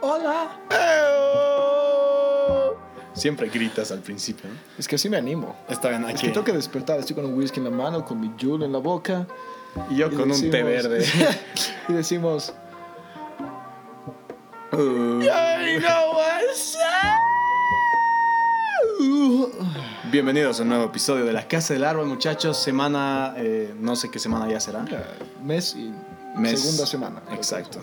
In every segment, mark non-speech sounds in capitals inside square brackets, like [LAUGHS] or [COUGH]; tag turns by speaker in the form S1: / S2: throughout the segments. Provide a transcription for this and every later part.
S1: Hola.
S2: Siempre gritas al principio, ¿no?
S1: Es que así me animo.
S2: Está bien,
S1: Es
S2: aquí.
S1: que tengo que despertar. Estoy con un whisky en la mano, con mi Jule en la boca.
S2: Y yo
S1: y
S2: con un té verde. [LAUGHS]
S1: y decimos...
S2: Uh,
S1: I know what's
S2: bienvenidos a un nuevo episodio de La Casa del Árbol, muchachos. Semana, eh, no sé qué semana ya será.
S1: Mes y
S2: Mes.
S1: segunda semana.
S2: Exacto.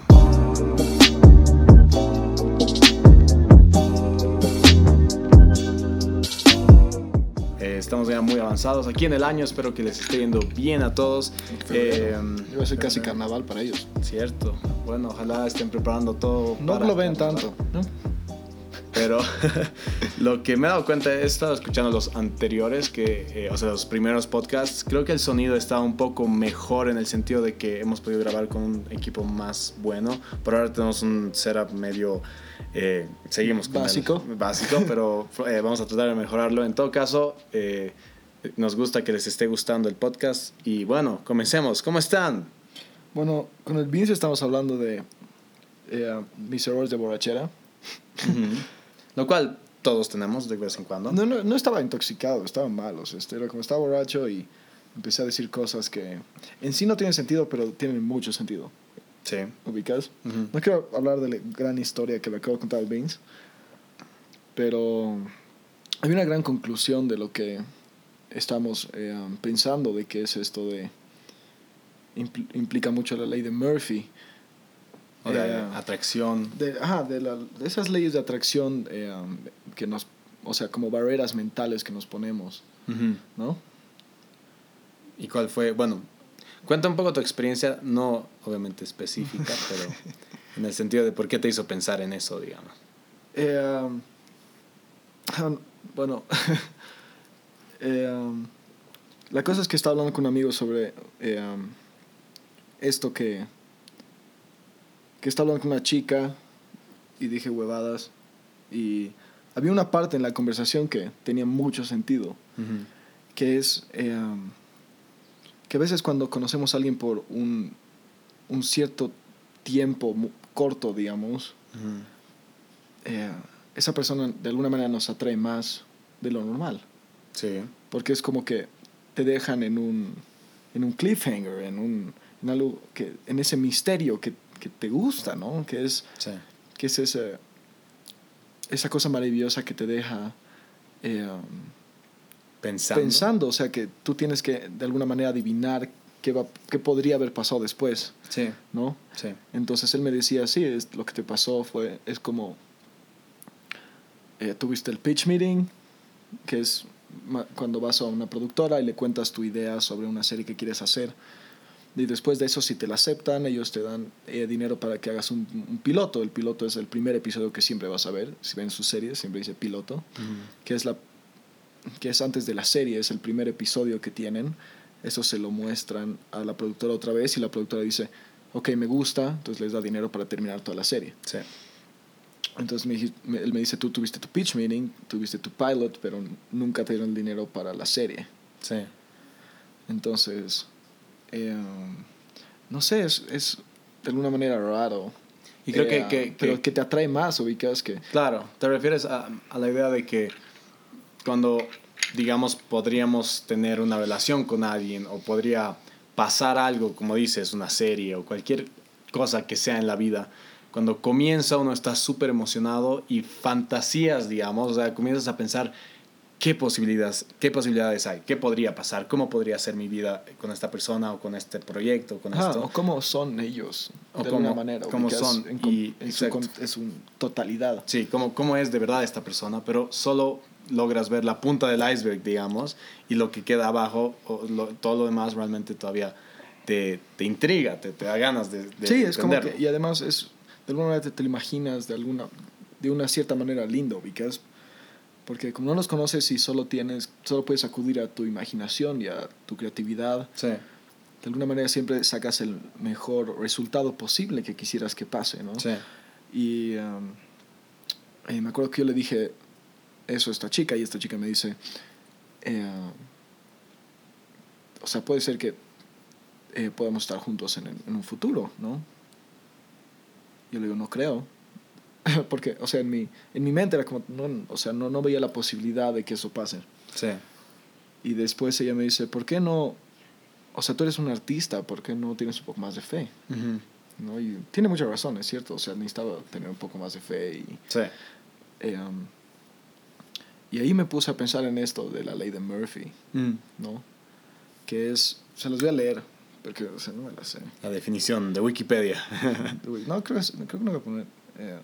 S2: Estamos ya muy avanzados aquí en el año. Espero que les esté yendo bien a todos. Eh,
S1: Iba a ser casi carnaval para ellos.
S2: Cierto. Bueno, ojalá estén preparando todo.
S1: No
S2: para
S1: lo ven
S2: carnaval.
S1: tanto. ¿no?
S2: Pero [LAUGHS] lo que me he dado cuenta, he estado escuchando los anteriores, que, eh, o sea, los primeros podcasts. Creo que el sonido está un poco mejor en el sentido de que hemos podido grabar con un equipo más bueno. Por ahora tenemos un setup medio. eh, seguimos con el
S1: Básico.
S2: básico, pero eh, vamos a tratar de mejorarlo. En todo caso, nos gusta que les esté gustando el podcast. Y bueno, comencemos. ¿Cómo están?
S1: Bueno, con el Vince estamos hablando de mis errores de borrachera.
S2: Lo cual todos tenemos de vez en cuando.
S1: No, no, no estaba intoxicado, estaba mal. O sea, este, era como estaba borracho y empecé a decir cosas que en sí no tienen sentido, pero tienen mucho sentido.
S2: Sí.
S1: ¿Ubicas?
S2: Ujú.
S1: No quiero hablar de la gran historia que le acabo de contar al Vince, pero hay una gran conclusión de lo que estamos eh, pensando de que es esto de... impl- implica mucho la ley de Murphy.
S2: O de
S1: Eh,
S2: atracción.
S1: de, ajá, de, la- de esas leyes de atracción eh, que nos... O sea, como barreras mentales que nos ponemos,
S2: Ujú.
S1: ¿no?
S2: ¿Y cuál fue? Bueno, cuenta un poco tu experiencia, no obviamente específica, [LAUGHS] pero en el sentido de por qué te hizo pensar en eso, digamos.
S1: Eh, um, um, [LAUGHS] bueno, [LAUGHS] eh, um, la cosa es que estaba hablando con un amigo sobre eh, um, esto que, que estaba hablando con una chica y dije huevadas y había una parte en la conversación que tenía mucho sentido, que es eh, que a veces cuando conocemos a alguien por un, un cierto tiempo corto, digamos, eh, esa persona de alguna manera nos atrae más de lo normal.
S2: Sí.
S1: Porque es como que te dejan en un, en un cliffhanger, en, un, en algo que, en ese misterio que, que te gusta, ¿no? Que es,
S2: Sí.
S1: que es ese, esa cosa maravillosa que te deja eh,
S2: Pensando.
S1: pensando. O sea, que tú tienes que de alguna manera adivinar qué, va, qué podría haber pasado después,
S2: Sí.
S1: ¿no?
S2: Sí.
S1: Entonces él me decía, sí, es, lo que te pasó fue, es como, eh, tuviste el pitch meeting, que es cuando vas a una productora y le cuentas tu idea sobre una serie que quieres hacer. Y después de eso, si te la aceptan, ellos te dan eh, dinero para que hagas un, un piloto. El piloto es el primer episodio que siempre vas a ver. Si ven sus series, siempre dice piloto, que es, la, que es antes de la serie, es el primer episodio que tienen. Eso se lo muestran a la productora otra vez y la productora dice, ok, me gusta, entonces les da dinero para terminar toda la serie.
S2: Sí.
S1: Entonces me, me- él me dice, tú tuviste tu pitch meeting, tuviste tu pilot, pero nunca te dieron dinero para la serie.
S2: Sí.
S1: Entonces, eh, no sé, es, es de alguna manera raro.
S2: Y creo que-
S1: Eh,
S2: que-
S1: Pero
S2: que-
S1: que te atrae más, ubicas que...
S2: Claro, te refieres a, a la idea de que cuando, digamos, podríamos tener una relación con alguien o podría pasar algo, como dices, una serie o cualquier cosa que sea en la vida, cuando comienza uno está súper emocionado y fantasías, digamos, o sea, comienzas a pensar qué posibilidades, qué posibilidades hay, qué podría pasar, cómo podría ser mi vida con esta persona o con este proyecto, con
S1: Ajá,
S2: esto.
S1: o cómo son ellos,
S2: O
S1: de
S2: cómo-
S1: alguna manera.
S2: cómo son,
S1: En,
S2: y-
S1: en su, en totalidad.
S2: Sí, cómo, cómo es de verdad esta persona, pero solo logras ver la punta del iceberg, digamos, y lo que queda abajo, o lo- todo lo demás realmente todavía te, te intriga, te, te da ganas de, de
S1: sí, es como que, y además es, de alguna manera te, te lo imaginas de alguna, de una cierta manera lindo, ubicas porque como no los conoces y solo tienes, solo puedes acudir a tu imaginación y a tu creatividad,
S2: Sí,
S1: de alguna manera siempre sacas el mejor resultado posible que quisieras que pase, ¿no?
S2: sí,
S1: Y um, eh, me acuerdo que yo le dije eso a esta chica y esta chica me dice, eh, o sea, puede ser que eh, podamos estar juntos en, en un futuro, ¿no? Yo le digo, no creo. [LAUGHS] porque, o sea, en mi, en mi mente era como, no, o sea, no, no veía la posibilidad de que eso pase.
S2: Sí.
S1: Y después ella me dice, ¿por qué no? O sea, tú eres un artista, ¿por qué no tienes un poco más de fe?
S2: Ujú.
S1: ¿No? Y tiene mucha razón, es cierto. O sea, necesitaba tener un poco más de fe. Y,
S2: Sí.
S1: eh, um, y ahí me puse a pensar en esto de la ley de Murphy,
S2: Mm.
S1: ¿no? Que es, se los voy a leer, porque o sea, no me la sé.
S2: La definición de Wikipedia. [LAUGHS]
S1: No, creo, que- creo que no voy a poner... eh,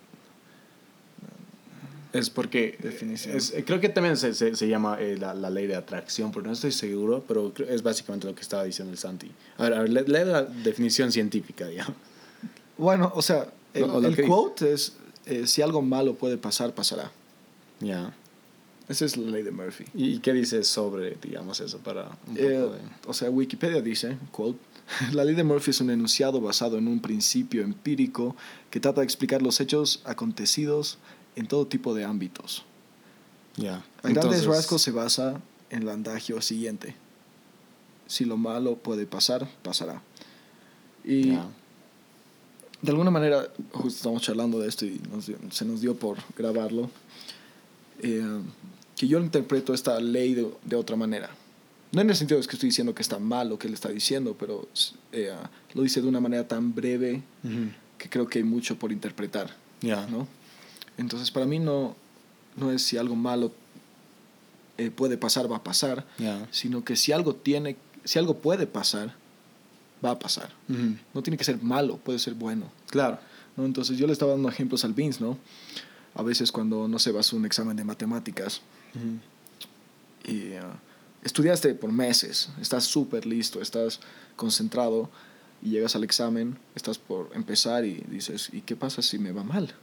S2: Es porque
S1: Definición.
S2: es- eh, creo que también se, se, se llama eh, la, la ley de atracción, pero no estoy seguro, pero es básicamente lo que estaba diciendo el Santi. A ver, a ver, lee, la definición científica, digamos.
S1: Bueno, o sea, el,
S2: No,
S1: el
S2: dice.
S1: quote es, eh, si algo malo puede pasar, pasará.
S2: Ya.
S1: Esa es la ley de Murphy.
S2: ¿Y, qué dices sobre, digamos, eso para un poco
S1: Eh,
S2: de-
S1: o sea, Wikipedia dice, quote, [LAUGHS] la ley de Murphy es un enunciado basado en un principio empírico que trata de explicar los hechos acontecidos en todo tipo de ámbitos.
S2: Ya.
S1: Grandes
S2: Entonces,
S1: rasgos se basa en el andagio siguiente. Si lo malo puede pasar, pasará. Y
S2: ya.
S1: de alguna manera, justo estamos charlando de esto y nos se nos dio por grabarlo, eh, que yo interpreto esta ley de, de otra manera. No en el sentido de que estoy diciendo que está mal lo que él está diciendo, pero eh, lo dice de una manera tan breve que creo que hay mucho por interpretar.
S2: Ya.
S1: ¿no? Entonces, para mí no, no es si algo malo eh, puede pasar, va a pasar, sino que si algo tiene, si algo puede pasar, va a pasar. No tiene que ser malo, puede ser bueno.
S2: Claro.
S1: ¿no? Entonces yo le estaba dando ejemplos al Vince, ¿no? A veces cuando, no sé, vas a un examen de matemáticas y ah, estudiaste por meses, estás súper listo, estás concentrado y llegas al examen, estás por empezar y dices, ¿y qué pasa si me va mal?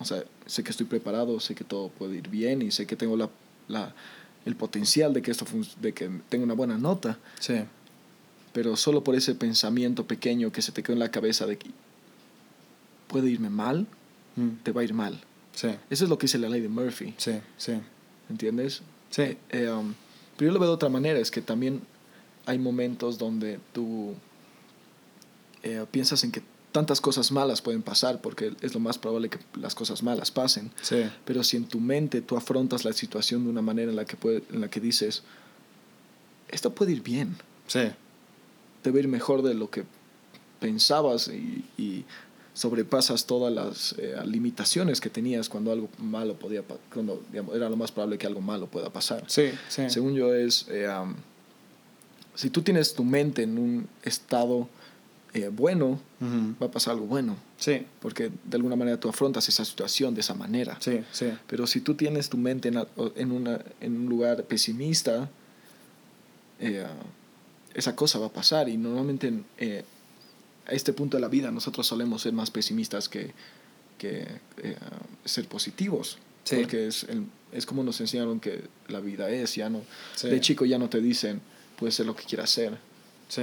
S1: O sea, sé que estoy preparado, sé que todo puede ir bien y sé que tengo la, la- el potencial de que esto de que tenga una buena nota,
S2: Sí.
S1: pero solo por ese pensamiento pequeño que se te quedó en la cabeza de que puede irme mal,
S2: Mm.
S1: te va a ir mal.
S2: Sí.
S1: Eso es lo que dice la ley de Murphy,
S2: Sí. Sí.
S1: ¿entiendes?
S2: Sí.
S1: Eh, um, pero yo lo veo de otra manera, es que también hay momentos donde tú eh, piensas en que tantas cosas malas pueden pasar, porque es lo más probable que las cosas malas pasen.
S2: Sí.
S1: Pero si en tu mente tú afrontas la situación de una manera en la que, puede, en la que dices, esto puede ir bien,
S2: Sí.
S1: debe ir mejor de lo que pensabas y, y sobrepasas todas las eh, limitaciones que tenías cuando algo malo podía cuando digamos, era lo más probable que algo malo pueda pasar.
S2: Sí. Sí.
S1: Según yo es, eh, um, si tú tienes tu mente en un estado eh, bueno,
S2: Ujú.
S1: va a pasar algo bueno,
S2: Sí.
S1: porque de alguna manera tú afrontas esa situación de esa manera.
S2: Sí. Sí.
S1: Pero si tú tienes tu mente en, a- en, una, en un lugar pesimista, eh, esa cosa va a pasar. Y normalmente en, eh, a este punto de la vida nosotros solemos ser más pesimistas que, que eh, ser positivos.
S2: Sí.
S1: Porque es, el- es como nos enseñaron que la vida es. Ya no,
S2: Sí.
S1: De chico ya no te dicen, puedes ser lo que quieras ser.
S2: Sí.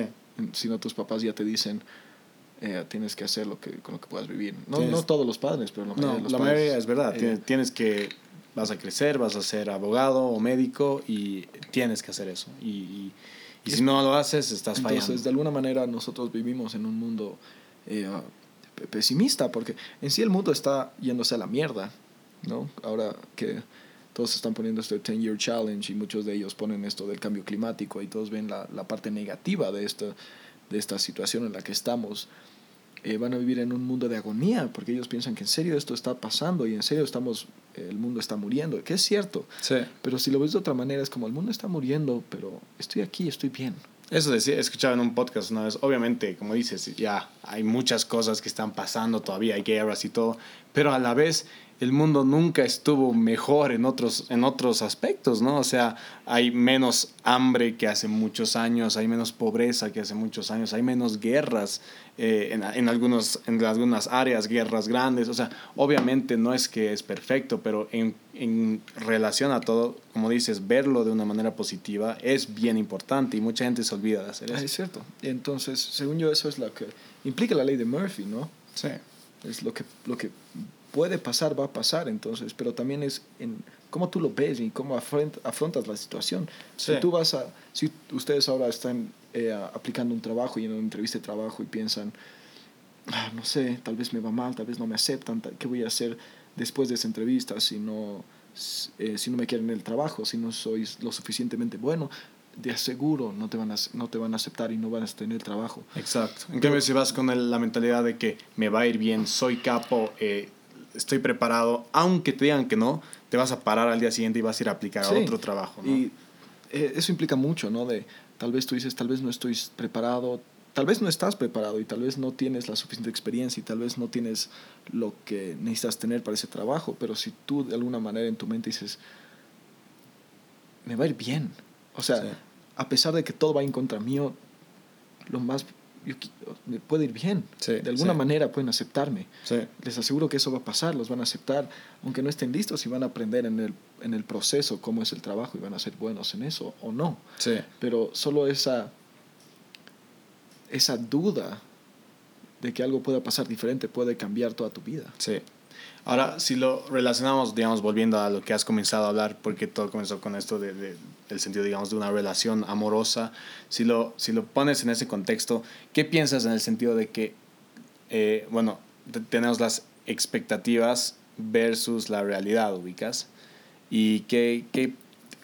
S1: Sino tus papás ya te dicen, eh, tienes que hacer lo que, con lo que puedas vivir. No,
S2: Tienes-
S1: no todos los padres, pero la mayoría
S2: No,
S1: de los
S2: la
S1: padres.
S2: mayoría es verdad.
S1: eh,
S2: Tienes, tienes que, vas a crecer, vas a ser abogado o médico y tienes que hacer eso. Y, y, y si no lo haces, estás
S1: Entonces,
S2: fallando.
S1: de alguna manera, nosotros vivimos en un mundo eh, pe- pesimista, porque en sí el mundo está yéndose a la mierda, ¿no? Ahora que todos están poniendo este 10-year challenge y muchos de ellos ponen esto del cambio climático y todos ven la, la parte negativa de esta, de esta situación en la que estamos, eh, van a vivir en un mundo de agonía, porque ellos piensan que en serio esto está pasando y en serio estamos, el mundo está muriendo, que es cierto,
S2: Sí.
S1: pero si lo ves de otra manera es como el mundo está muriendo, pero estoy aquí, estoy bien.
S2: Eso decía, escuchaba en un podcast una vez, obviamente, como dices, ya hay muchas cosas que están pasando todavía, hay guerras y todo, pero a la vez el mundo nunca estuvo mejor en otros, en otros aspectos, ¿no? O sea, hay menos hambre que hace muchos años, hay menos pobreza que hace muchos años, hay menos guerras eh, en, en, algunos, en algunas áreas, guerras grandes, o sea, obviamente no es que es perfecto, pero en, en relación a todo, como dices, verlo de una manera positiva es bien importante y mucha gente se olvida de hacer
S1: Ah,
S2: eso.
S1: es cierto. Entonces, según yo, eso es lo que implica la ley de Murphy, ¿no?
S2: Sí.
S1: Es lo que, lo que puede pasar, va a pasar, entonces, pero también es en cómo tú lo ves y cómo afront- afrontas la situación.
S2: Sí.
S1: Si tú vas a, si ustedes ahora están eh, aplicando un trabajo y en una entrevista de trabajo y piensan, ah, no sé, tal vez me va mal, tal vez no me aceptan, ¿qué voy a hacer después de esa entrevista si no, eh, si no me quieren en el trabajo, si no soy lo suficientemente bueno? de aseguro no te van a, no te van a aceptar y no van a tener trabajo.
S2: Exacto. En cambio, si vas con la mentalidad de que me va a ir bien, soy capo, eh, estoy preparado, aunque te digan que no, te vas a parar al día siguiente y vas a ir a aplicar a otro trabajo. ¿no?
S1: Y eh, eso implica mucho, ¿no? De tal vez tú dices, tal vez no estoy preparado, tal vez no estás preparado y tal vez no tienes la suficiente experiencia y tal vez no tienes lo que necesitas tener para ese trabajo, pero si tú de alguna manera en tu mente dices, me va a ir bien, o sea, a pesar de que todo va en contra mío, lo más me puede ir bien. de alguna manera pueden aceptarme. Les aseguro que eso va a pasar, los van a aceptar, aunque no estén listos y van a aprender en el, en el proceso cómo es el trabajo y van a ser buenos en eso o no. Pero solo esa, esa duda de que algo pueda pasar diferente puede cambiar toda tu vida.
S2: Sí. Ahora, si lo relacionamos, digamos, volviendo a lo que has comenzado a hablar, porque todo comenzó con esto de, de, del sentido, digamos, de una relación amorosa, si lo, si lo pones en ese contexto, ¿qué piensas en el sentido de que, eh, bueno, tenemos las expectativas versus la realidad, ubicas? Y que, que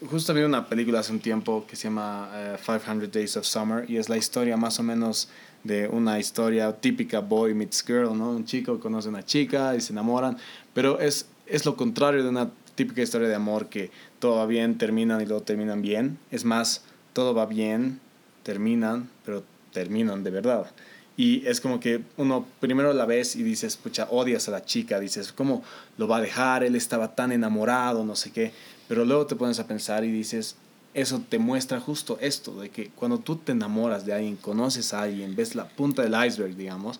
S2: justo vi una película hace un tiempo que se llama 500 eh, Days of Summer y es la historia más o menos de una historia típica boy meets girl, ¿no? Un chico conoce a una chica y se enamoran, pero es, es lo contrario de una típica historia de amor que todo va bien, terminan y luego terminan bien. Es más, todo va bien, terminan, pero terminan de verdad. Y es como que uno primero la ves y dices, pucha, odias a la chica, dices, ¿cómo lo va a dejar? Él estaba tan enamorado, no sé qué. Pero luego te pones a pensar y dices, eso te muestra justo esto, de que cuando tú te enamoras de alguien, conoces a alguien, ves la punta del iceberg, digamos,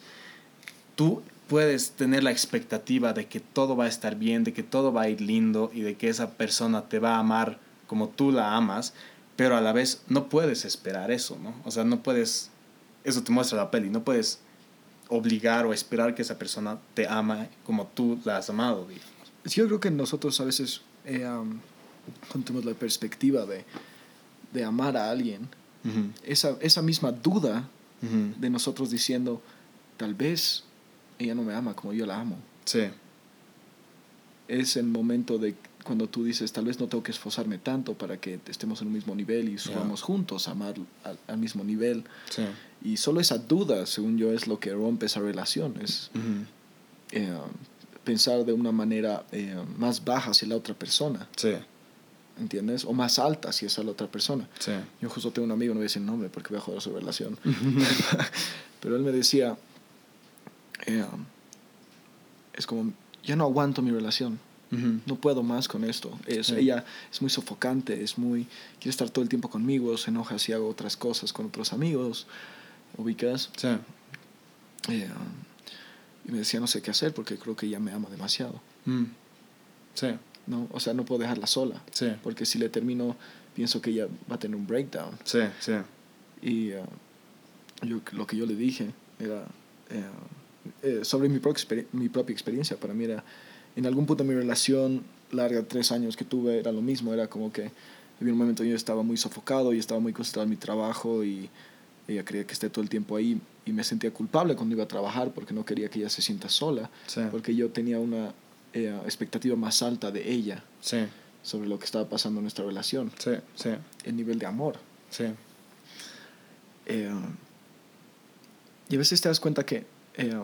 S2: tú puedes tener la expectativa de que todo va a estar bien, de que todo va a ir lindo y de que esa persona te va a amar como tú la amas, pero a la vez no puedes esperar eso, ¿no? O sea, no puedes, eso te muestra la peli, no puedes obligar o esperar que esa persona te ama como tú la has amado, digamos.
S1: Yo creo que nosotros a veces eh, tenemos la perspectiva de, de amar a alguien, esa, esa, misma duda de nosotros diciendo, tal vez ella no me ama como yo la amo. Sí. Es el momento de cuando tú dices, tal vez no tengo que esforzarme tanto para que estemos en un mismo nivel y subamos juntos a amar al, mismo nivel. Sí. Y solo esa duda, según yo, es lo que rompe esa relación. Es eh, pensar de una manera eh, más baja hacia la otra persona. Sí. ¿Entiendes? O más alta hacia esa la otra persona. Sí. Yo justo tengo un amigo, no voy a decir nombre porque voy a joder su relación. [LAUGHS] [LAUGHS] Pero él me decía, eh, es como, ya no aguanto mi relación. No puedo más con esto. Es, Ella es muy sofocante, es muy, quiere estar todo el tiempo conmigo, se enoja si hago otras cosas con otros amigos, ubicas. Sí. Eh, y me decía, no sé qué hacer porque creo que ella me ama demasiado. Mm. Sí. ¿No? O sea, no puedo dejarla sola. Sí. Porque si le termino, pienso que ella va a tener un breakdown. Sí, sí. Y eh, yo, lo que yo le dije era, eh, sobre mi, mi propia experiencia. Para mí era, en algún punto de mi relación larga, tres años que tuve, era lo mismo. Era como que había un momento yo estaba muy sofocado y estaba muy concentrado en mi trabajo y ella quería que esté todo el tiempo ahí y me sentía culpable cuando iba a trabajar porque no quería que ella se sienta sola. Porque yo tenía una eh, expectativa más alta de ella. Sí. Sobre lo que estaba pasando en nuestra relación. Sí, sí. El nivel de amor. Sí. Eh, y a veces te das cuenta que eh,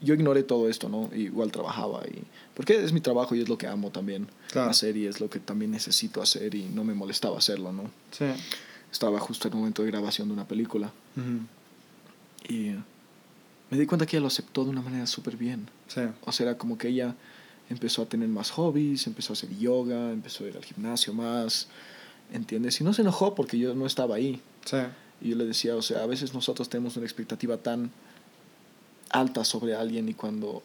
S1: yo ignoré todo esto, ¿no? Igual trabajaba y... Porque es mi trabajo y es lo que amo también hacer y es lo que también necesito hacer y no me molestaba hacerlo, ¿no? Sí. Estaba justo en el momento de grabación de una película. Y me di cuenta que ella lo aceptó de una manera súper bien. Sí. O sea, era como que ella empezó a tener más hobbies, empezó a hacer yoga, empezó a ir al gimnasio más, ¿entiendes? Y no se enojó porque yo no estaba ahí. Sí. Y yo le decía, o sea, a veces nosotros tenemos una expectativa tan alta sobre alguien y cuando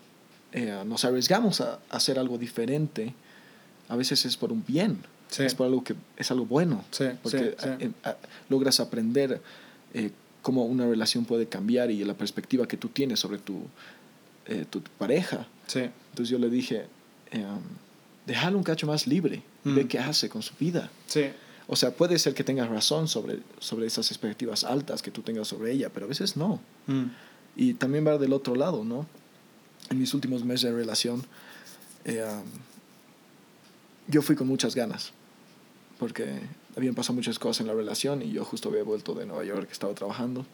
S1: eh, nos arriesgamos a, hacer algo diferente, a veces es por un bien, es por algo que es algo bueno, porque logras aprender eh, cómo una relación puede cambiar y la perspectiva que tú tienes sobre tu, eh, tu, pareja. Entonces yo le dije, déjalo un cacho más libre y ve mm. qué hace con su vida. O sea, puede ser que tengas razón sobre, sobre esas expectativas altas que tú tengas sobre ella, pero a veces no. Mm. Y también ver del otro lado, ¿no? En mis últimos meses de relación, eh, um, yo fui con muchas ganas, porque habían pasado muchas cosas en la relación y yo justo había vuelto de Nueva York, estaba trabajando.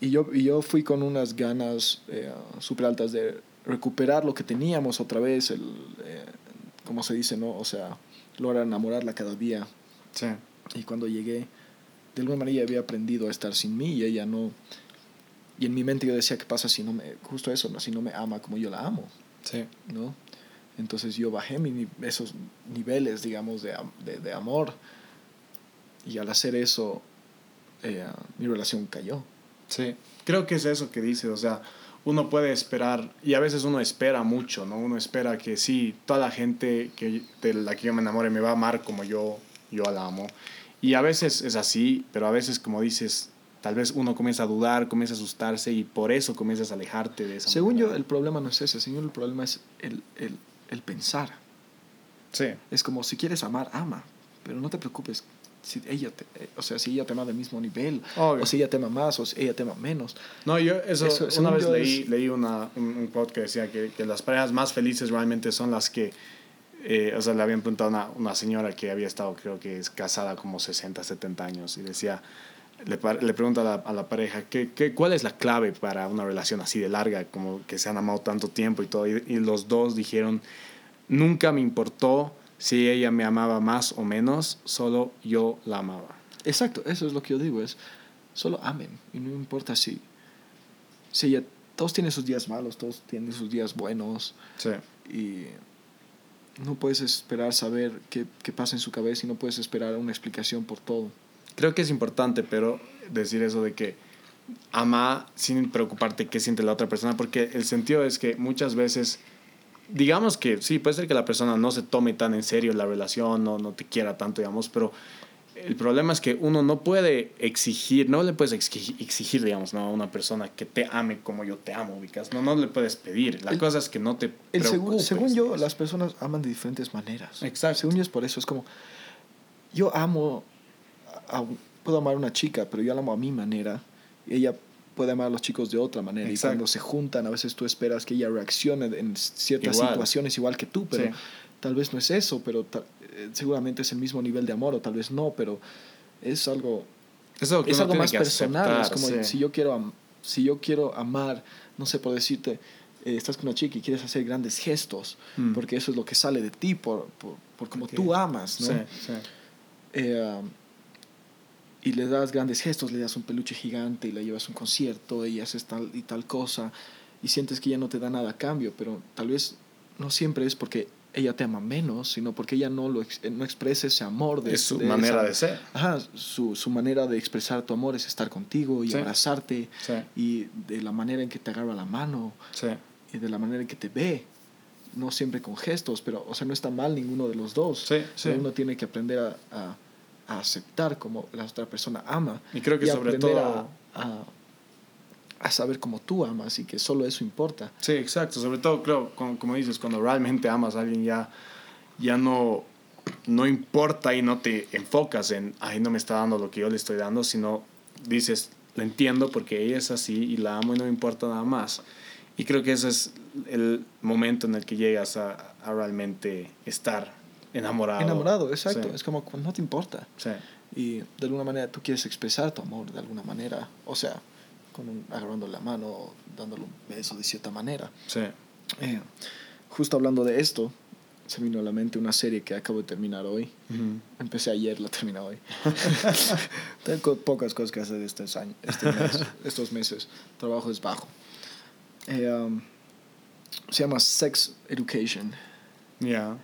S1: Y yo, y yo fui con unas ganas eh, súper altas de recuperar lo que teníamos otra vez, el, eh, como se dice, ¿no? O sea, lograr enamorarla cada día.
S2: Sí.
S1: Y cuando llegué, de alguna manera ella había aprendido a estar sin mí y ella no... Y en mi mente yo decía, ¿qué pasa si no me... Justo eso, ¿no? si no me ama como yo la amo?
S2: Sí.
S1: ¿no? Entonces yo bajé mi, esos niveles, digamos, de, de, de, amor. Y al hacer eso, eh, mi relación cayó.
S2: Sí, creo que es eso que dices, o sea, uno puede esperar, y a veces uno espera mucho, ¿no? Uno espera que sí, toda la gente que, de la que yo me enamore me va a amar como yo, yo la amo. Y a veces es así, pero a veces, como dices, tal vez uno comienza a dudar, comienza a asustarse y por eso comienzas a alejarte de esa
S1: Según yo, el problema no es ese, según el problema es el, el, el pensar.
S2: Sí.
S1: Es como, si quieres amar, ama, pero no te preocupes si ella te, o sea, si ella te ama del mismo nivel, Obvio. o si ella te ama más, o si ella te ama menos.
S2: No, yo eso, eso una vez leí, es... leí una, un, un quote que decía que, que, las parejas más felices realmente son las que, eh, o sea, le habían preguntado a una, una señora que había estado, creo que es casada como 60, 70 años, y decía, le, le pregunta a la, a la pareja, ¿qué, ¿qué, cuál es la clave para una relación así de larga, como que se han amado tanto tiempo y todo? Y, y los dos dijeron, nunca me importó si ella me amaba más o menos, solo yo la amaba.
S1: Exacto, eso es lo que yo digo, es solo amen y no importa si, si ella, todos tienen sus días malos, todos tienen sus días buenos
S2: sí.
S1: y no puedes esperar saber qué, qué pasa en su cabeza y no puedes esperar una explicación por todo.
S2: Creo que es importante, pero decir eso de que ama sin preocuparte qué siente la otra persona, porque el sentido es que muchas veces digamos que sí, puede ser que la persona no se tome tan en serio la relación, no, no te quiera tanto, digamos, pero el problema es que uno no puede exigir, no le puedes exigir, exigir digamos, ¿no? a una persona que te ame como yo te amo, ubicas. No, no le puedes pedir. La el, cosa es que no te
S1: el según, según yo, las personas aman de diferentes maneras.
S2: Exacto.
S1: Según yo es por eso. Es como, yo amo, a, puedo amar a una chica, pero yo la amo a mi manera. Ella puede amar a los chicos de otra manera. Exacto. Y cuando se juntan, a veces tú esperas que ella reaccione en ciertas igual. situaciones igual que tú, pero sí. tal vez no es eso, pero seguramente es el mismo nivel de amor, o tal vez no, pero es algo,
S2: eso
S1: es algo más personal. Aceptar, es como sí. si, yo quiero, si yo quiero amar, no sé, por decirte, eh, estás con una chica y quieres hacer grandes gestos, mm. porque eso es lo que sale de ti, por, por, por como okay. tú amas, ¿no?
S2: Sí, sí.
S1: Eh, um, y le das grandes gestos, le das un peluche gigante y la llevas a un concierto y haces tal y tal cosa y sientes que ella no te da nada a cambio, pero tal vez no siempre es porque ella te ama menos, sino porque ella no, lo, no expresa ese amor. De,
S2: es su
S1: de
S2: manera
S1: esa,
S2: de ser.
S1: Ajá, su, su, manera de expresar tu amor es estar contigo y
S2: sí.
S1: abrazarte
S2: sí.
S1: y de la manera en que te agarra la mano
S2: sí.
S1: y de la manera en que te ve. No siempre con gestos, pero, o sea, no está mal ninguno de los dos. Uno tiene que aprender a, a, a, aceptar como la otra persona ama.
S2: Y creo que y sobre todo...
S1: A, a, a saber cómo tú amas y que solo eso importa.
S2: Sí, exacto. Sobre todo, creo, como, como dices, cuando realmente amas a alguien ya, ya no, no importa y no te enfocas en, ay, no me está dando lo que yo le estoy dando, sino dices, la entiendo porque ella es así y la amo y no me importa nada más. Y creo que ese es el momento en el que llegas a, a realmente estar enamorado.
S1: Enamorado, exacto.
S2: Sí.
S1: Es como no te importa.
S2: Sí.
S1: Y de alguna manera tú quieres expresar tu amor de alguna manera. O sea, con un, agarrando la mano, dándole un beso de cierta manera.
S2: Sí.
S1: Eh, justo hablando de esto, se vino a la mente una serie que acabo de terminar hoy.
S2: Uh -huh.
S1: Empecé ayer, la terminé hoy. [LAUGHS] [LAUGHS] Tengo pocas cosas que hacer este año, este mes, [LAUGHS] estos meses. Trabajo es bajo. Eh, um, se llama Sex Education.
S2: Ya. Yeah.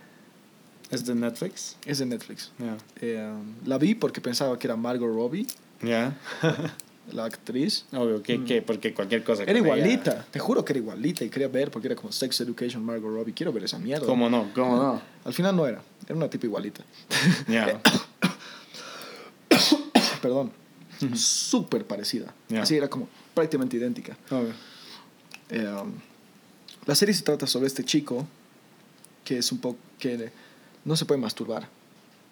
S2: ¿Es de Netflix?
S1: Es de Netflix.
S2: Yeah.
S1: Eh, um, la vi porque pensaba que era Margot Robbie.
S2: Ya.
S1: Yeah. [LAUGHS] la actriz.
S2: Obvio, que, que porque cualquier cosa.
S1: Era igualita, ella... te juro que era igualita y quería ver porque era como Sex Education Margot Robbie. Quiero ver esa mierda.
S2: ¿Cómo no? ¿Cómo no?
S1: Al final no era, era una tipa igualita. [LAUGHS]
S2: Yeah. [COUGHS]
S1: Perdón. Súper parecida.
S2: Yeah.
S1: Así era como prácticamente idéntica.
S2: Obvio.
S1: Eh, um, la serie se trata sobre este chico que es un poco que no se puede masturbar.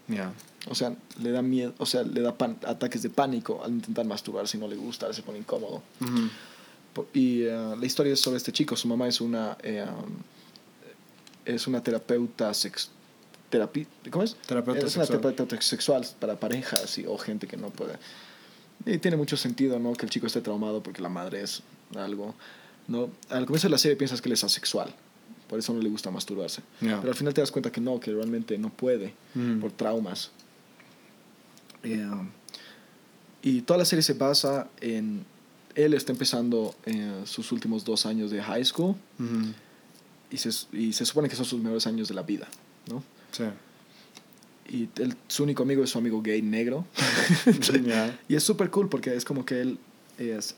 S2: Ya.
S1: O sea, le da miedo, o sea, le da pan- ataques de pánico al intentar masturbarse y no le gusta, se pone incómodo.
S2: Ujú.
S1: Po- Y eh, la historia es sobre este chico. Su mamá es una, eh, um, es una terapeuta sex, terapi- ¿cómo es?
S2: Terapeuta
S1: es una
S2: sexual.
S1: terapeuta sexual para parejas y, o gente que no puede. Y tiene mucho sentido, ¿no? Que el chico esté traumado porque la madre es algo, ¿no? Al comienzo de la serie piensas que él es asexual. Por eso no le gusta masturbarse.
S2: Ya.
S1: Pero al final te das cuenta que no, que realmente no puede
S2: Mm.
S1: por traumas. Y, um, y toda la serie se basa en... Él está empezando eh, sus últimos dos años de high school
S2: Ujú.
S1: y se, y se supone que son sus mejores años de la vida, ¿no?
S2: Sí.
S1: Y él- su único amigo es su amigo gay negro. [LAUGHS]
S2: Ya. [LAUGHS]
S1: y es súper cool porque es como que él es...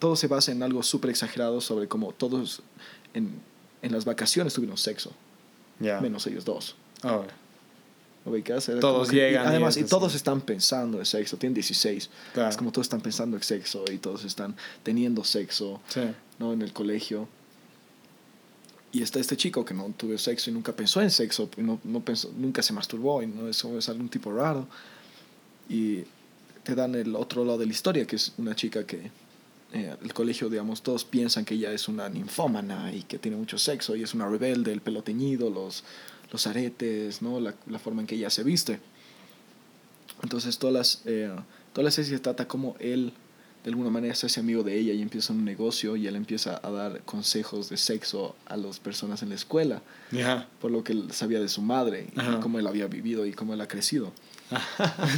S1: Todo se basa en algo súper exagerado sobre cómo todos en, en las vacaciones tuvieron sexo,
S2: Ya.
S1: menos ellos dos.
S2: Oh,
S1: ¿Lo ubicas? Era
S2: Todos
S1: que- y
S2: llegan y
S1: además, y,
S2: es
S1: todos
S2: así.
S1: están pensando en sexo, tienen 16.
S2: Claro.
S1: Es como todos están pensando en sexo y todos están teniendo sexo
S2: Sí.
S1: ¿no? en el colegio. Y está este chico que no tuvo sexo y nunca pensó en sexo, y no, no pensó, nunca se masturbó, y no eso es algún tipo raro. Y te dan el otro lado de la historia, que es una chica que eh, el colegio, digamos, todos piensan que ella es una ninfómana y que tiene mucho sexo y es una rebelde, el pelo teñido, los, los aretes, ¿no? la, la forma en que ella se viste. Entonces, todas las, eh, toda la serie se trata como él, de alguna manera, se hace amigo de ella y empieza un negocio y él empieza a dar consejos de sexo a las personas en la escuela, por lo que él sabía de su madre y cómo él había vivido y cómo él ha crecido.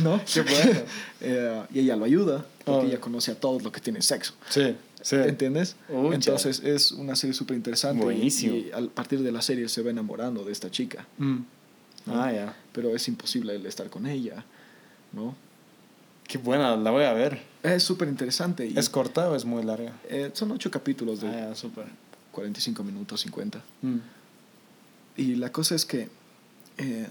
S1: ¿No? [LAUGHS]
S2: Qué bueno. [LAUGHS]
S1: Eh, y ella lo ayuda porque
S2: Oh.
S1: ella conoce a todos los que tienen sexo.
S2: Sí. Sí.
S1: ¿Entiendes?
S2: Ucha.
S1: Entonces es una serie súper interesante.
S2: Buenísimo.
S1: Y, a partir de la serie se va enamorando de esta chica.
S2: Mm.
S1: ¿no?
S2: Ah, ya.
S1: Pero es imposible él estar con ella. ¿no?
S2: Qué buena, la voy a ver.
S1: Es súper interesante. Y,
S2: ¿Es corta o es muy larga?
S1: eh, son ocho capítulos de
S2: Ah, ya, súper.
S1: 45 minutos, 50.
S2: Mm.
S1: Y la cosa es que, eh,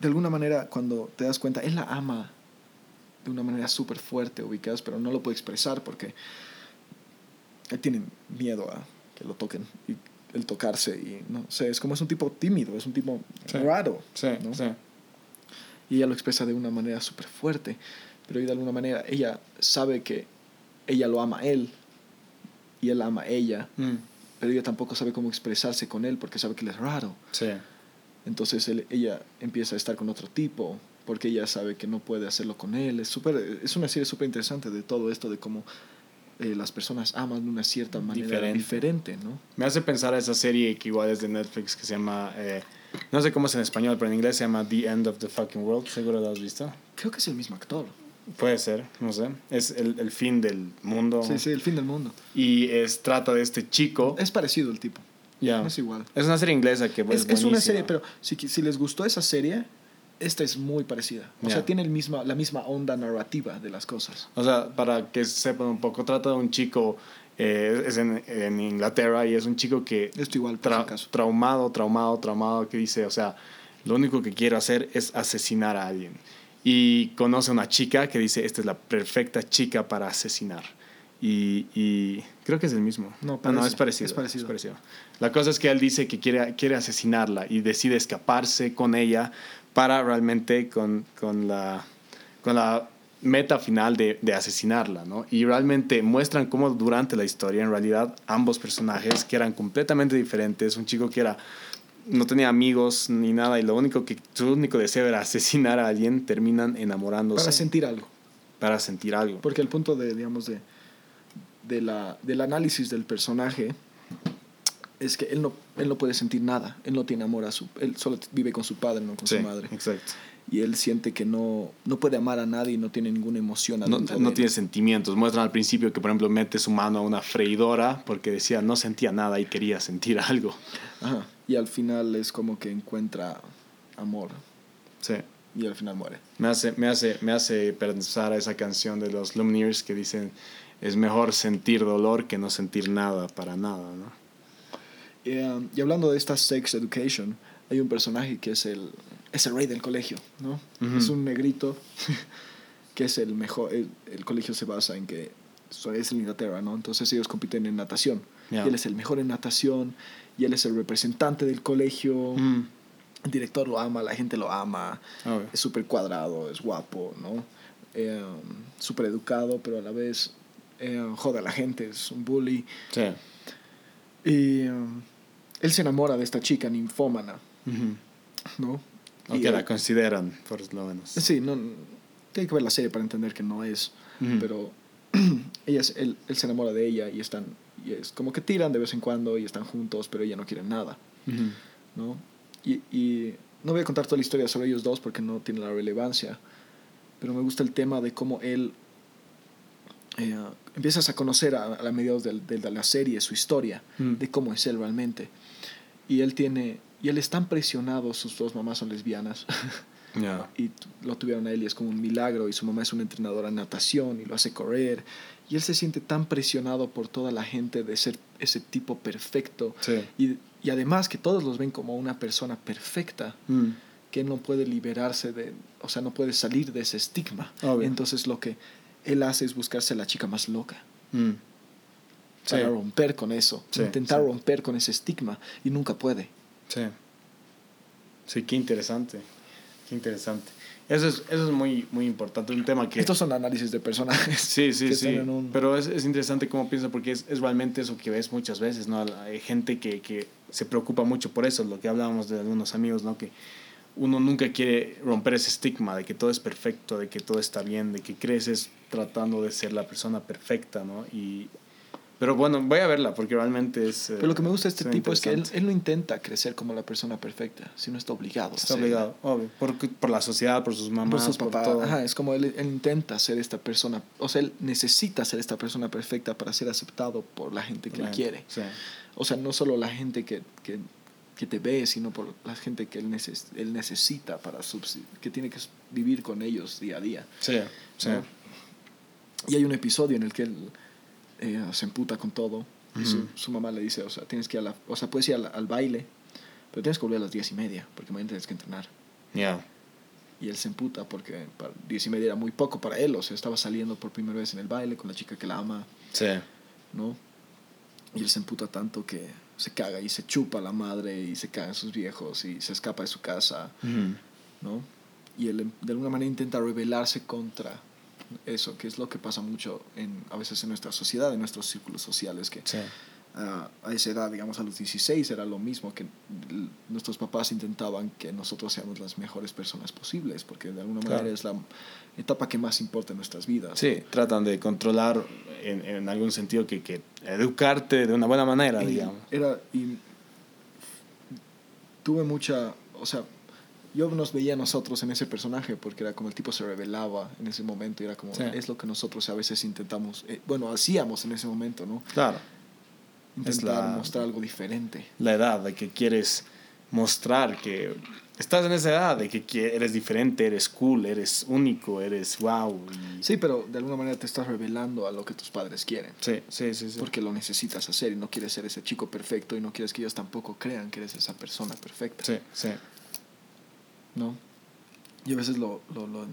S1: de alguna manera, cuando te das cuenta, él la ama de una manera súper fuerte, ubicadas, pero no lo puede expresar porque él tiene miedo a que lo toquen y el tocarse. Y no sé, es como es un tipo tímido, es un tipo
S2: Sí.
S1: raro.
S2: Sí,
S1: ¿no?
S2: sí.
S1: Y ella lo expresa de una manera súper fuerte, pero de alguna manera ella sabe que ella lo ama a él y él ama a ella,
S2: Mm.
S1: pero ella tampoco sabe cómo expresarse con él porque sabe que él es raro.
S2: Sí.
S1: Entonces él- ella empieza a estar con otro tipo porque ella sabe que no puede hacerlo con él. Es, súper- es una serie súper interesante de todo esto, de cómo eh, las personas aman de una cierta manera
S2: Diferente.
S1: diferente, ¿no?
S2: Me hace pensar a esa serie que igual es de Netflix que se llama. eh, no sé cómo es en español, pero en inglés se llama The End of the Fucking World. ¿Seguro lo has visto?
S1: Creo que es el mismo actor.
S2: Puede ser, no sé. Es el, el fin del mundo.
S1: Sí, sí, el fin del mundo.
S2: Y es, trata de este chico.
S1: Es parecido el tipo.
S2: Ya.
S1: Es igual.
S2: Es una serie inglesa que
S1: Es,
S2: pues,
S1: es una
S2: buenísima.
S1: serie, pero si, si les gustó esa serie, esta es muy parecida. O
S2: Ya.
S1: sea, tiene el misma, la misma onda narrativa de las cosas.
S2: O sea, para que sepan un poco, trata de un chico, eh, es en, en Inglaterra y es un chico que
S1: Esto igual, por
S2: tra-
S1: acaso.
S2: traumado, traumado, traumado, que dice, o sea, lo único que quiero hacer es asesinar a alguien. Y conoce a una chica que dice, esta es la perfecta chica para asesinar. Y, y creo que es el mismo.
S1: No,
S2: Ah, no,
S1: parece-
S2: es parecido,
S1: es parecido.
S2: La cosa es que él dice que quiere, quiere asesinarla y decide escaparse con ella para realmente con, con la, con la meta final de, de asesinarla, ¿no? Y realmente muestran cómo durante la historia, en realidad, ambos personajes, que eran completamente diferentes, un chico que era no tenía amigos ni nada y lo único que su único deseo era asesinar a alguien, terminan enamorándose
S1: Para sentir algo.
S2: para sentir algo.
S1: Porque el punto de, digamos, de, de la, del análisis del personaje es que él no, él no puede sentir nada. Él no tiene amor a su... Él solo vive con su padre, no con
S2: Sí,
S1: su madre.
S2: exacto.
S1: Y él siente que no, no puede amar a nadie y no tiene ninguna emoción
S2: No, no tiene sentimientos. Muestran al principio que, por ejemplo, mete su mano a una freidora porque decía no sentía nada y quería sentir algo.
S1: Ajá. Y al final es como que encuentra amor
S2: Sí.
S1: y al final muere.
S2: Me hace, me hace, me hace pensar a esa canción de los Lumineers que dicen es mejor sentir dolor que no sentir nada para nada, ¿no?
S1: Y, um, y hablando de esta sex education, hay un personaje que es el, es el rey del colegio, ¿no? Es un negrito [LAUGHS] que es el mejor. El, el colegio se basa en que es en Inglaterra, ¿no? Entonces ellos compiten en natación. Y él es el mejor en natación y él es el representante del colegio.
S2: Mm.
S1: El director lo ama, la gente lo ama,
S2: Obvio.
S1: es súper cuadrado, es guapo, ¿no? Eh, súper educado, pero a la vez eh, jode a la gente, es un bully.
S2: Sí.
S1: Y um, él se enamora de esta chica ninfómana. ¿no?
S2: O
S1: Y
S2: que la consideran, por lo menos.
S1: Sí, no, tiene que ver la serie para entender que no es, pero [CLEARS THROAT] ella, es- él, él se enamora de ella y están, y es como que tiran de vez en cuando y están juntos, pero ella no quiere nada,
S2: Ujú.
S1: ¿no? Y, y no voy a contar toda la historia sobre ellos dos porque no tiene la relevancia, pero me gusta el tema de cómo él eh, empiezas a conocer a, a la mediados del- del- de, la serie su historia,
S2: Mm.
S1: de cómo es él realmente. Y él tiene, y él es tan presionado, sus dos mamás son lesbianas. [LAUGHS]
S2: Ya.
S1: y lo tuvieron a él y es como un milagro y su mamá es una entrenadora de natación y lo hace correr y él se siente tan presionado por toda la gente de ser ese tipo perfecto
S2: Sí.
S1: y, y además que todos los ven como una persona perfecta
S2: Mm.
S1: que él no puede liberarse de o sea no puede salir de ese estigma
S2: Obvio.
S1: entonces lo que él hace es buscarse a la chica más loca
S2: Mm. Sí.
S1: para romper con eso
S2: Sí,
S1: intentar romper con ese estigma y nunca puede
S2: Sí. Sí, qué interesante. Qué interesante. Eso es, eso es muy, muy importante. Un tema que...
S1: estos son análisis de personajes
S2: Sí, sí, sí.
S1: un-
S2: Pero es, es interesante cómo piensa porque es, es realmente eso que ves muchas veces, ¿no? Hay gente que, que se preocupa mucho por eso, lo que hablábamos de algunos amigos, ¿no? Que uno nunca quiere romper ese estigma de que todo es perfecto, de que todo está bien, de que creces tratando de ser la persona perfecta, ¿no? Y, pero bueno, voy a verla porque realmente es...
S1: Pero lo que me gusta de este tipo es que él, él no intenta crecer como la persona perfecta, sino está obligado. a
S2: Está
S1: hacerlo.
S2: obligado, obvio. Por, por la sociedad, por sus mamás,
S1: Por sus
S2: por
S1: papás.
S2: todo.
S1: Ajá, es como él, él intenta ser esta persona, o sea, él necesita ser esta persona perfecta para ser aceptado por la gente que él
S2: Right.
S1: quiere.
S2: Sí.
S1: O sea, no solo la gente que, que, que te ve, sino por la gente que él, neces él necesita para que tiene que vivir con ellos día a día.
S2: Sí, sí.
S1: ¿no? Y hay un episodio en el que él eh, se emputa con todo. Y su, su mamá le dice, o sea, tienes que ir a la, o sea, puedes ir al, al baile, pero tienes que volver a las diez y media, porque mañana tienes que entrenar.
S2: Ya.
S1: Y él se emputa porque para diez y media era muy poco para él, o sea, estaba saliendo por primera vez en el baile con la chica que la ama,
S2: Sí.
S1: ¿no? Y él se emputa tanto que se caga y se chupa a la madre y se cagan sus viejos y se escapa de su casa. ¿no? Y él de alguna manera intenta rebelarse contra eso, que es lo que pasa mucho en, a veces en nuestra sociedad, en nuestros círculos sociales, que
S2: Sí.
S1: a, a esa edad, digamos a los 16, era lo mismo que nuestros papás intentaban que nosotros seamos las mejores personas posibles, porque de alguna manera
S2: Claro.
S1: es la etapa que más importa en nuestras vidas.
S2: Sí, tratan de controlar en, en algún sentido que, que educarte de una buena manera,
S1: Y
S2: digamos.
S1: Era, y tuve mucha, o sea, yo nos veía a nosotros en ese personaje porque era como el tipo se revelaba en ese momento y era como,
S2: Sí.
S1: es lo que nosotros a veces intentamos, eh, bueno, hacíamos en ese momento, ¿no?
S2: Claro, Es
S1: Intentar
S2: la-
S1: mostrar algo diferente.
S2: la edad de que quieres mostrar que estás en esa edad de que eres diferente, eres cool, eres único, eres wow. y-
S1: Sí, pero de alguna manera te estás revelando a lo que tus padres quieren.
S2: sí, sí, sí. sí.
S1: Porque lo necesitas hacer y no quieres ser ese chico perfecto y no quieres que ellos tampoco crean que eres esa persona perfecta.
S2: Sí, sí.
S1: ¿No? Y a veces lo, lo, lo,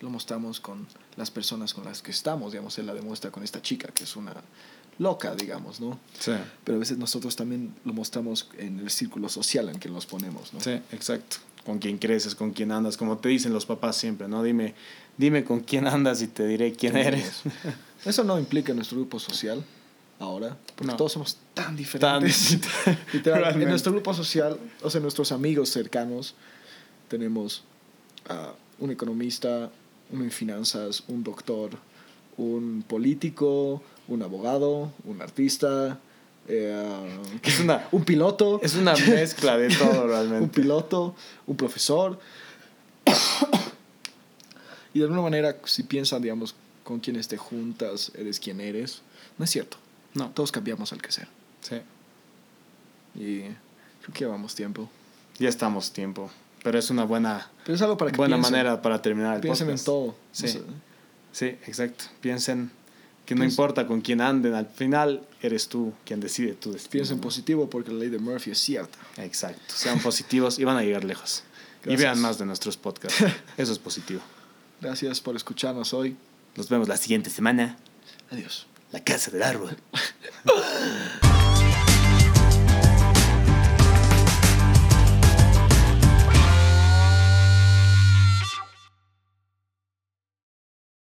S1: lo mostramos con las personas con las que estamos, digamos, él la demuestra con esta chica, que es una loca, digamos, ¿no?
S2: Sí,
S1: Pero a veces nosotros también lo mostramos en el círculo social en que nos ponemos, ¿no?
S2: sí, exacto. Con quién creces, con quién andas, como te dicen los papás siempre, ¿no? Dime, dime con quién andas y te diré quién eres.
S1: Eso no implica nuestro grupo social ahora, porque
S2: No.
S1: todos somos tan diferentes. [LAUGHS] Literal, en nuestro grupo social, o sea, nuestros amigos cercanos, tenemos a un economista, uno en finanzas, un doctor, un político, un abogado, un artista, eh,
S2: Es una,
S1: un piloto,
S2: es una mezcla de todo [LAUGHS]
S1: un
S2: realmente.
S1: piloto, un profesor. y de alguna manera, si piensan, digamos, con quienes te juntas, eres quien eres, no es cierto.
S2: No,
S1: Todos cambiamos al crecer.
S2: sí.
S1: Y creo que llevamos tiempo.
S2: Ya estamos tiempo. Pero es una buena,
S1: Pero es algo para que
S2: buena
S1: piensen.
S2: manera para terminar el
S1: Piensen en
S2: podcast.
S1: todo.
S2: Sí.
S1: O sea,
S2: Sí, exacto. Piensen que no importa con quién anden, al final eres tú quien decide tu destino.
S1: piensen positivo porque la ley de Murphy es cierta.
S2: Exacto. Sean positivos y van a llegar lejos. Y vean más de nuestros podcasts. [LAUGHS] Eso es positivo.
S1: Gracias por escucharnos hoy.
S2: Nos vemos la siguiente semana.
S1: Adiós.
S2: La casa del árbol. [LAUGHS]